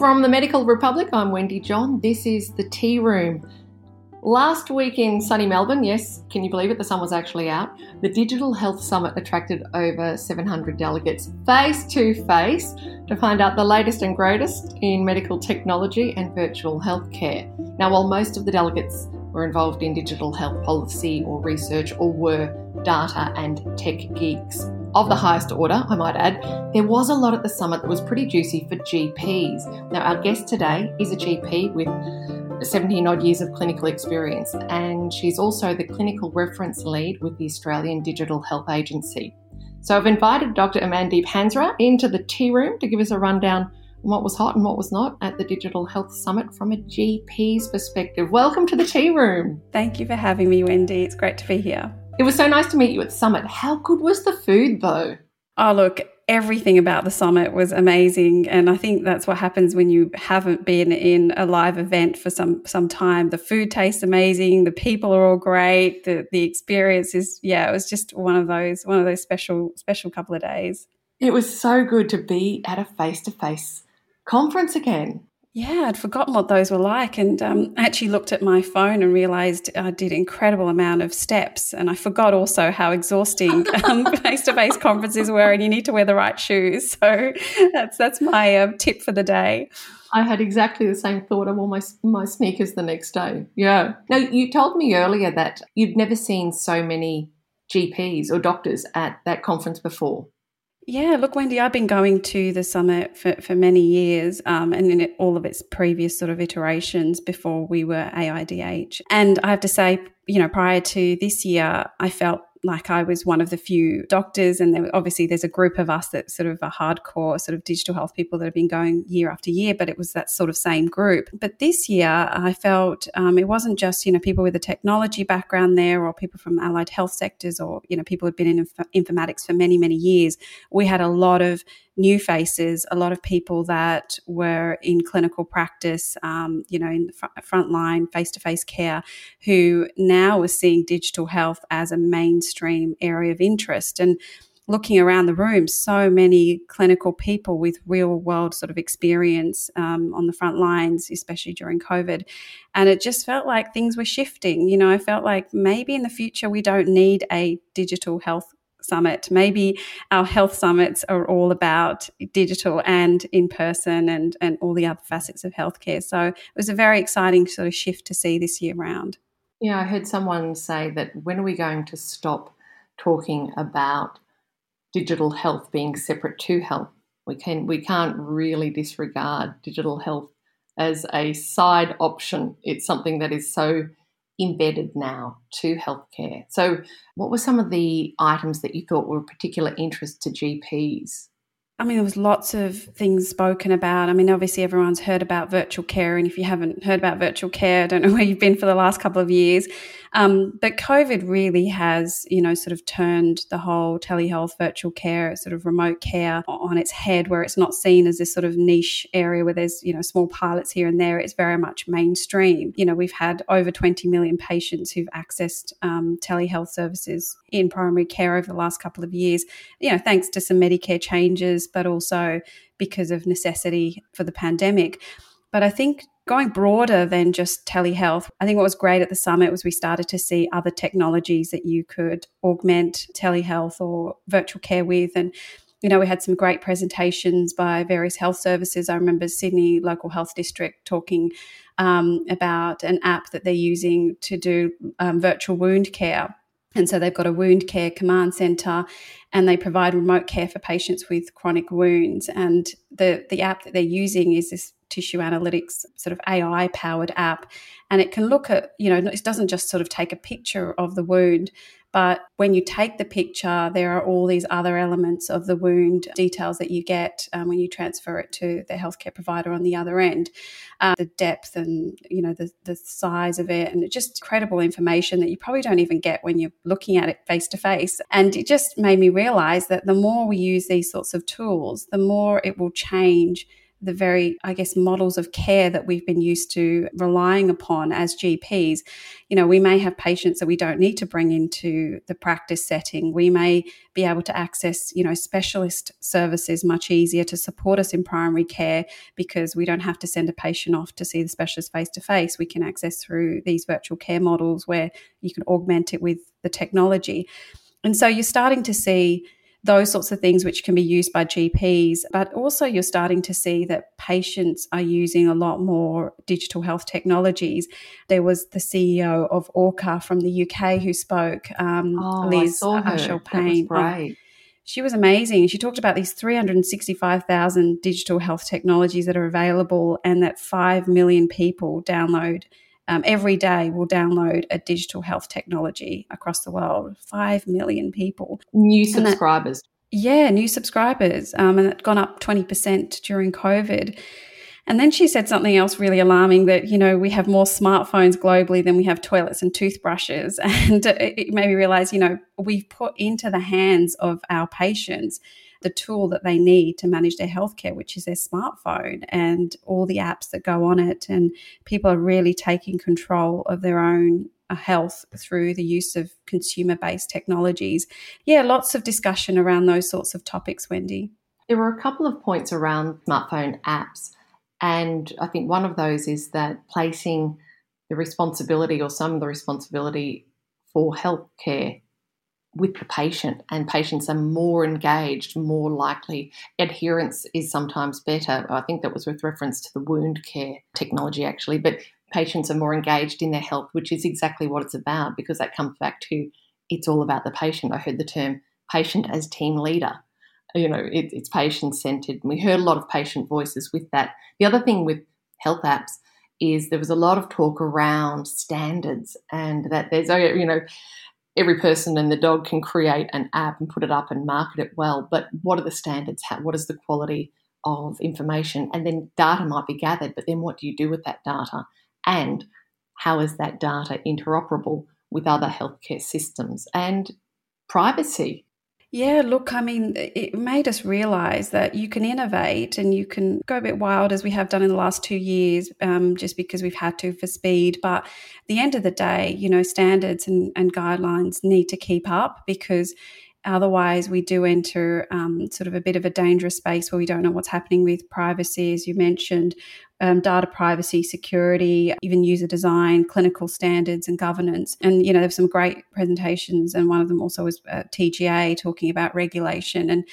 From the Medical Republic, I'm Wendy John. This is the Tea Room. Last week in sunny Melbourne, yes, can you believe it? The sun was actually out. The Digital Health Summit attracted over 700 delegates face to face to find out the latest and greatest in medical technology and virtual healthcare. Now, while most of the delegates were involved in digital health policy or research or were data and tech geeks, of the highest order, I might add, there was a lot at the summit that was pretty juicy for GPs. Now, our guest today is a GP with 17 odd years of clinical experience, and she's also the clinical reference lead with the Australian Digital Health Agency. So I've invited Dr. Amandeep Hansra into the tea room to give us a rundown on what was hot and what was not at the Digital Health Summit from a GP's perspective. Welcome to the tea room. Thank you for having me, Wendy. It's great to be here. It was so nice to meet you at the summit. How good was the food, though? Oh, look, everything about the summit was amazing and i think that's what happens when you haven't been in a live event for some some time the food tastes amazing the people are all great the the experience is yeah it was just one of those one of those special special couple of days it was so good to be at a face-to-face conference again yeah, I'd forgotten what those were like, and um, actually looked at my phone and realised I did incredible amount of steps, and I forgot also how exhausting face to face conferences were, and you need to wear the right shoes. So that's that's my uh, tip for the day. I had exactly the same thought. I wore my my sneakers the next day. Yeah. Now you told me earlier that you'd never seen so many GPs or doctors at that conference before. Yeah, look, Wendy, I've been going to the summit for, for many years um, and in all of its previous sort of iterations before we were AIDH. And I have to say, you know, prior to this year, I felt like I was one of the few doctors, and there, obviously there's a group of us that sort of are hardcore sort of digital health people that have been going year after year, but it was that sort of same group. But this year, I felt um, it wasn't just you know people with a technology background there, or people from allied health sectors, or you know people who'd been in inf- informatics for many many years. We had a lot of new faces, a lot of people that were in clinical practice, um, you know, in the fr- front line, face to face care, who now are seeing digital health as a mainstream area of interest. And looking around the room, so many clinical people with real world sort of experience um, on the front lines, especially during COVID. And it just felt like things were shifting. You know, I felt like maybe in the future we don't need a digital health summit. Maybe our health summits are all about digital and in person and, and all the other facets of healthcare. So it was a very exciting sort of shift to see this year round. Yeah, I heard someone say that when are we going to stop talking about digital health being separate to health? We can we can't really disregard digital health as a side option. It's something that is so embedded now to healthcare. So, what were some of the items that you thought were of particular interest to GPs? I mean, there was lots of things spoken about. I mean, obviously, everyone's heard about virtual care, and if you haven't heard about virtual care, I don't know where you've been for the last couple of years. Um, but COVID really has, you know, sort of turned the whole telehealth, virtual care, sort of remote care on its head, where it's not seen as this sort of niche area where there's, you know, small pilots here and there. It's very much mainstream. You know, we've had over 20 million patients who've accessed um, telehealth services in primary care over the last couple of years, you know, thanks to some Medicare changes, but also because of necessity for the pandemic. But I think going broader than just telehealth, I think what was great at the summit was we started to see other technologies that you could augment telehealth or virtual care with. And, you know, we had some great presentations by various health services. I remember Sydney Local Health District talking um, about an app that they're using to do um, virtual wound care. And so they've got a wound care command center and they provide remote care for patients with chronic wounds. And the, the app that they're using is this tissue analytics sort of AI powered app. And it can look at, you know, it doesn't just sort of take a picture of the wound, but when you take the picture, there are all these other elements of the wound details that you get um, when you transfer it to the healthcare provider on the other end. Uh, the depth and you know the the size of it, and just incredible information that you probably don't even get when you're looking at it face to face. And it just made me realize that the more we use these sorts of tools, the more it will change the very, I guess, models of care that we've been used to relying upon as GPs. You know, we may have patients that we don't need to bring into the practice setting. We may be able to access, you know, specialist services much easier to support us in primary care because we don't have to send a patient off to see the specialist face to face. We can access through these virtual care models where you can augment it with the technology. And so you're starting to see those sorts of things which can be used by GPs, but also you're starting to see that patients are using a lot more digital health technologies. There was the CEO of ORCHA from the UK who spoke, um, oh, Liz Ashall Payne. Oh, she was amazing. She talked about these 365,000 digital health technologies that are available and that 5 million people download um, every day will download a digital health technology across the world. Five million people. New subscribers. That, yeah, new subscribers. Um, and it's gone up 20% during COVID. And then she said something else really alarming that, you know, we have more smartphones globally than we have toilets and toothbrushes. And it made me realize, you know, we've put into the hands of our patients the tool that they need to manage their healthcare, which is their smartphone and all the apps that go on it. And people are really taking control of their own uh, health through the use of consumer based technologies. Yeah, lots of discussion around those sorts of topics, Wendy. There were a couple of points around smartphone apps. And I think one of those is that placing the responsibility or some of the responsibility for healthcare with the patient, and patients are more engaged, more likely. Adherence is sometimes better. I think that was with reference to the wound care technology, actually, but patients are more engaged in their health, which is exactly what it's about because that comes back to it's all about the patient. I heard the term patient as team leader. You know, it, it's patient centered. We heard a lot of patient voices with that. The other thing with health apps is there was a lot of talk around standards and that there's, oh, you know, every person and the dog can create an app and put it up and market it well. But what are the standards? What is the quality of information? And then data might be gathered, but then what do you do with that data? And how is that data interoperable with other healthcare systems? And privacy. Yeah, look, I mean, it made us realize that you can innovate and you can go a bit wild as we have done in the last two years, um, just because we've had to for speed. But at the end of the day, you know, standards and, and guidelines need to keep up because Otherwise, we do enter um, sort of a bit of a dangerous space where we don't know what's happening with privacy, as you mentioned, um, data privacy, security, even user design, clinical standards, and governance. And you know, there's some great presentations, and one of them also was uh, TGA talking about regulation and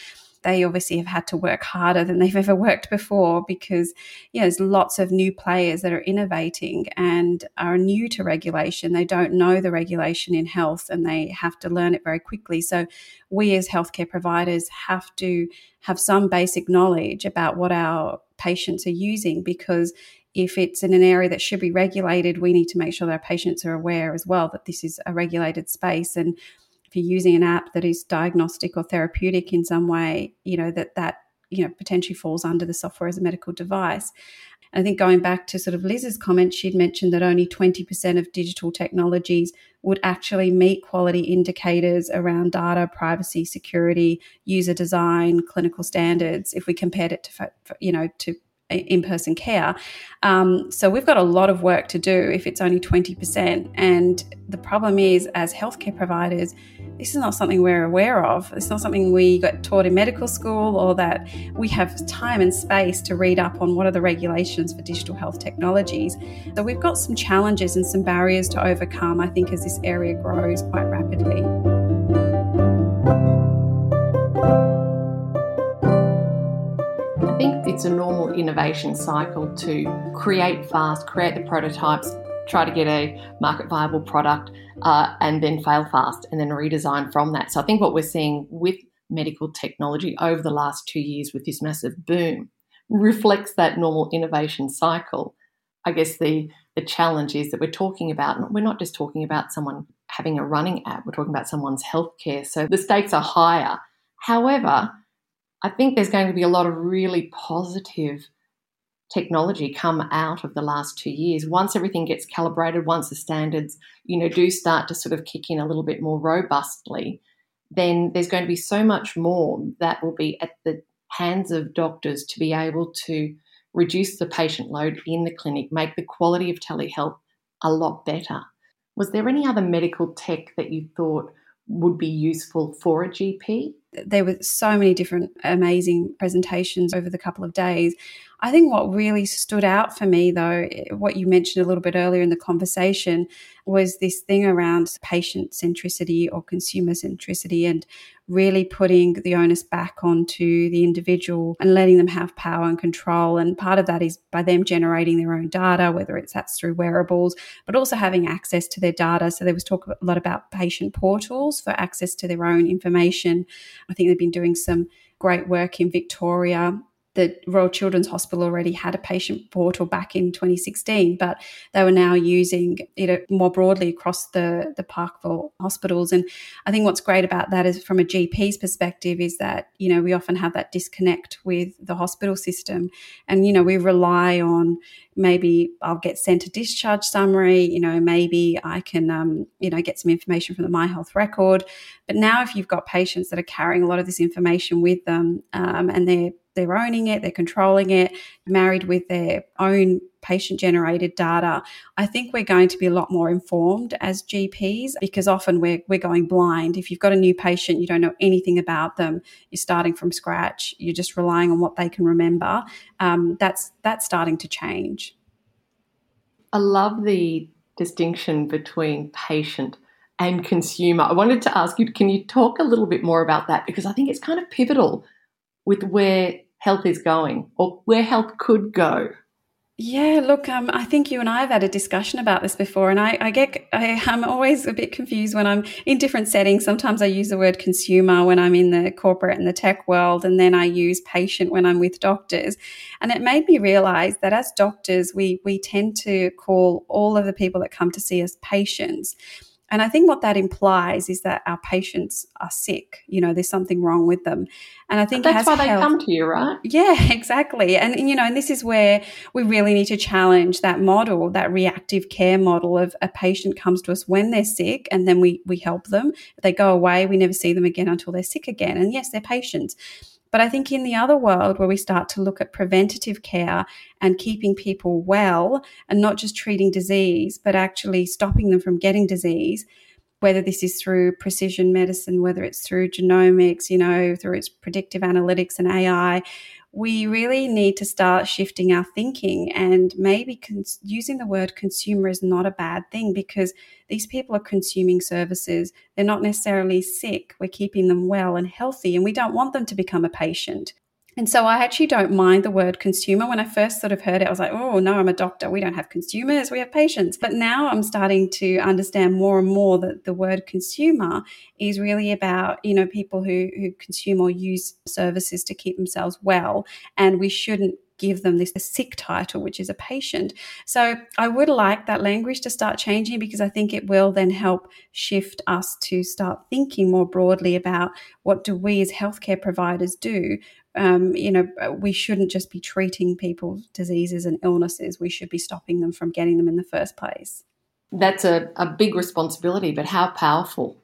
they obviously have had to work harder than they've ever worked before because know, there's lots of new players that are innovating and are new to regulation. They don't know the regulation in health and they have to learn it very quickly. So we as healthcare providers have to have some basic knowledge about what our patients are using because if it's in an area that should be regulated, we need to make sure that our patients are aware as well that this is a regulated space and if you're using an app that is diagnostic or therapeutic in some way, you know, that that, you know, potentially falls under the software as a medical device. And I think going back to sort of Liz's comment, she'd mentioned that only 20% of digital technologies would actually meet quality indicators around data, privacy, security, user design, clinical standards. If we compared it to, you know, to in-person care. Um, so we've got a lot of work to do if it's only 20%. And the problem is, as healthcare providers, this is not something we're aware of. It's not something we got taught in medical school or that we have time and space to read up on what are the regulations for digital health technologies. So we've got some challenges and some barriers to overcome, I think, as this area grows quite rapidly. It's a normal innovation cycle to create fast, create the prototypes, try to get a market viable product, uh, and then fail fast and then redesign from that. So I think what we're seeing with medical technology over the last two years with this massive boom reflects that normal innovation cycle. I guess the the challenge is that we're talking about we're not just talking about someone having a running app, we're talking about someone's healthcare. So the stakes are higher. However, I think there's going to be a lot of really positive technology come out of the last two years. Once everything gets calibrated, once the standards, you know, do start to sort of kick in a little bit more robustly, then there's going to be so much more that will be at the hands of doctors to be able to reduce the patient load in the clinic, make the quality of telehealth a lot better. Was there any other medical tech that you thought would be useful for a GP? There were so many different amazing presentations over the couple of days. I think what really stood out for me, though, eh, what you mentioned a little bit earlier in the conversation, was this thing around patient centricity or consumer centricity and really putting the onus back onto the individual and letting them have power and control. And part of that is by them generating their own data, whether it's that's through wearables, but also having access to their data. So there was talk a lot about patient portals for access to their own information. I think they've been doing some great work in Victoria the Royal Children's Hospital already had a patient portal back in 2016, but they were now using it more broadly across the, the Parkville hospitals. And I think what's great about that is from a GP's perspective is that, you know, we often have that disconnect with the hospital system. And, you know, we rely on maybe I'll get sent a discharge summary, you know, maybe I can, um, you know, get some information from the My Health record. But now if you've got patients that are carrying a lot of this information with them um, and they're they're owning it, they're controlling it, married with their own patient generated data, I think we're going to be a lot more informed as GPs because often we're, we're going blind. If you've got a new patient, you don't know anything about them, you're starting from scratch, you're just relying on what they can remember. Um, that's, that's starting to change. I love the distinction between patient and consumer. I wanted to ask you, can you talk a little bit more about that? Because I think it's kind of pivotal with where health is going or where health could go? Yeah, look, um, I think you and I have had a discussion about this before, and I, I get I, am always a bit confused when I'm in different settings. Sometimes I use the word consumer when I'm in the corporate and the tech world, and then I use patient when I'm with doctors. And it made me realize that as doctors, we we tend to call all of the people that come to see us patients. And I think what that implies is that our patients are sick. You know, there's something wrong with them. And I think that's why they come to you, right? Yeah, exactly. And you know, and this is where we really need to challenge that model, that reactive care model of a patient comes to us when they're sick, and then we we help them. They go away, we never see them again until they're sick again. And yes, they're patients. But I think in the other world where we start to look at preventative care and keeping people well and not just treating disease, but actually stopping them from getting disease, whether this is through precision medicine, whether it's through genomics, you know, through its predictive analytics and AI, we really need to start shifting our thinking and maybe cons- using the word consumer is not a bad thing because these people are consuming services. They're not necessarily sick. We're keeping them well and healthy, and we don't want them to become a patient. And so I actually don't mind the word consumer. When I first sort of heard it, I was like, oh, no, I'm a doctor. We don't have consumers, we have patients. But now I'm starting to understand more and more that the word consumer is really about, you know, people who, who consume or use services to keep themselves well. And we shouldn't give them this sick title, which is a patient. So I would like that language to start changing because I think it will then help shift us to start thinking more broadly about what do we as healthcare providers do um, you know, we shouldn't just be treating people's diseases and illnesses. We should be stopping them from getting them in the first place. That's a, a big responsibility, but how powerful.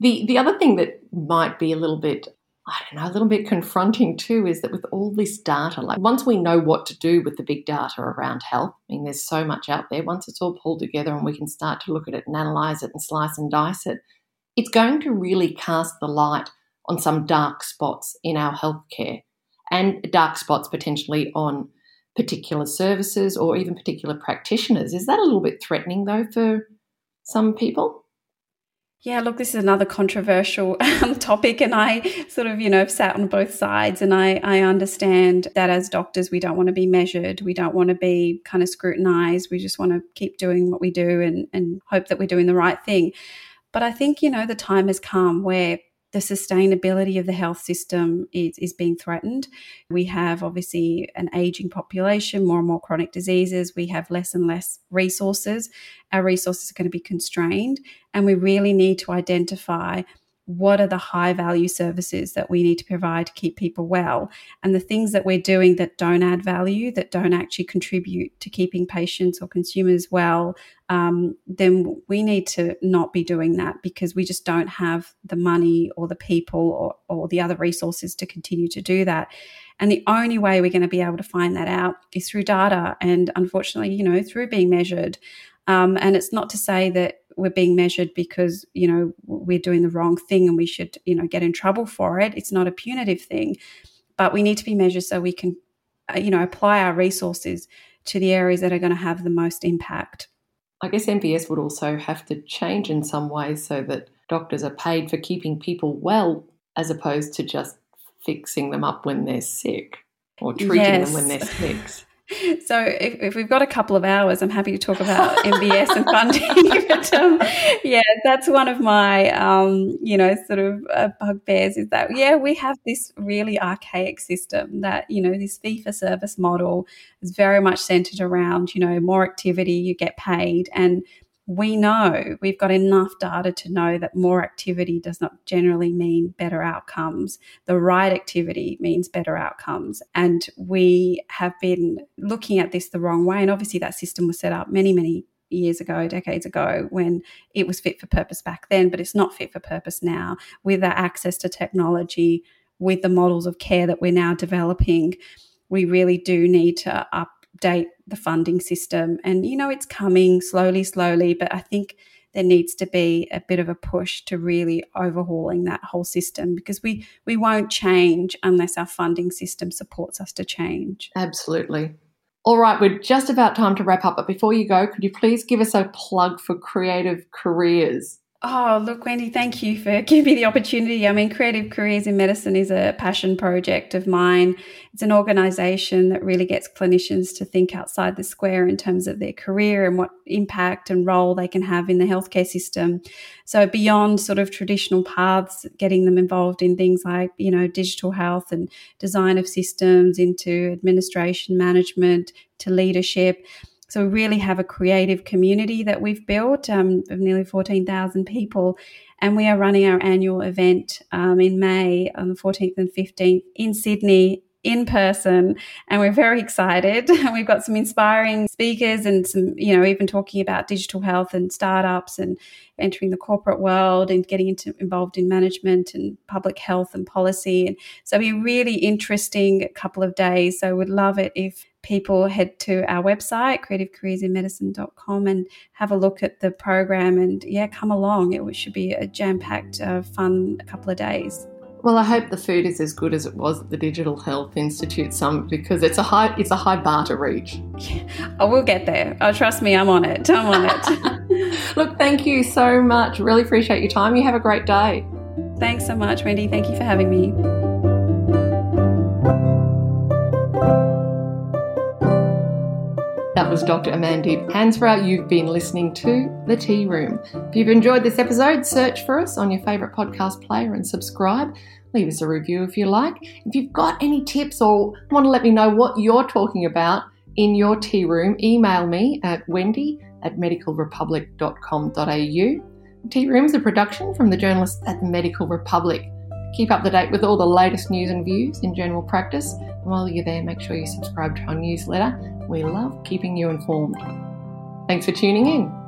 The the other thing that might be a little bit I don't know, a little bit confronting too is that with all this data, like once we know what to do with the big data around health, I mean, there's so much out there, once it's all pulled together and we can start to look at it and analyze it and slice and dice it, it's going to really cast the light on some dark spots in our healthcare and dark spots potentially on particular services or even particular practitioners. Is that a little bit threatening though for some people? Yeah, look, this is another controversial um, topic, and I sort of, you know, sat on both sides, and I, I understand that as doctors, we don't want to be measured, we don't want to be kind of scrutinized, we just want to keep doing what we do and, and hope that we're doing the right thing. But I think, you know, the time has come where the sustainability of the health system is, is being threatened. We have obviously an aging population, more and more chronic diseases. We have less and less resources. Our resources are going to be constrained, and we really need to identify what are the high value services that we need to provide to keep people well? And the things that we're doing that don't add value that don't actually contribute to keeping patients or consumers well um, then we need to not be doing that because we just don't have the money or the people or, or the other resources to continue to do that. And the only way we're going to be able to find that out is through data. And unfortunately you know through being measured. Um, and it's not to say that we're being measured because you know we're doing the wrong thing and we should you know get in trouble for it. It's not a punitive thing but we need to be measured so we can uh, you know apply our resources to the areas that are going to have the most impact. I guess MBS would also have to change in some ways so that doctors are paid for keeping people well as opposed to just fixing them up when they're sick or treating yes. them when they're sick So if, if, we've got a couple of hours, I'm happy to talk about MBS and funding. but um, yeah, that's one of my, um, you know, sort of uh, bugbears is that, yeah, we have this really archaic system that, you know, this fee for service model is very much centered around, you know, more activity, you get paid. And we know we've got enough data to know that more activity does not generally mean better outcomes. The right activity means better outcomes. And we have been looking at this the wrong way. And obviously, that system was set up many, many years ago, decades ago, when it was fit for purpose back then, but it's not fit for purpose now with our access to technology, with the models of care that we're now developing. We really do need to up update the funding system. And, you know, it's coming slowly, slowly, but I think there needs to be a bit of a push to really overhauling that whole system because we, we won't change unless our funding system supports us to change. Absolutely. All right, we're just about time to wrap up, but before you go, could you please give us a plug for creative careers? Oh, look, Wendy, thank you for giving me the opportunity. I mean, Creative Careers in Medicine is a passion project of mine. It's an organization that really gets clinicians to think outside the square in terms of their career and what impact and role they can have in the healthcare system. So, beyond sort of traditional paths, getting them involved in things like, you know, digital health and design of systems into administration management to leadership so we really have a creative community that we've built um, of nearly 14,000 people. And we are running our annual event um, in May on the 14th and 15th in Sydney in person and we're very excited we've got some inspiring speakers and some you know even talking about digital health and startups and entering the corporate world and getting into, involved in management and public health and policy and so it'll be a really interesting couple of days so would love it if people head to our website, creativecareersinmedicine.com, and have a look at the program. And yeah, come along. It should be a jam packed, uh, fun couple of days. Well, I hope the food is as good as it was at the Digital Health Institute Summit because it's a high it's a high bar to reach. Yeah. Oh, we'll get there. Oh, trust me, I'm on it. I'm on it. Look, thank you so much. Really appreciate your time. You have a great day. Thanks so much, Wendy. Thank you for having me. Was Dr. Amandeep Hansra. You've been listening to The Tea Room. If you've enjoyed this episode, search for us on your favourite podcast player and subscribe. Leave us a review if you like. If you've got any tips or want to let me know what you're talking about in your tea room, email me at wendy at medicalrepublic.com.au. Tea Room is a production from the journalists at the Medical Republic. Keep up to date with all the latest news and views in general practice. And while you're there, make sure you subscribe to our newsletter we love keeping you informed. Thanks for tuning in.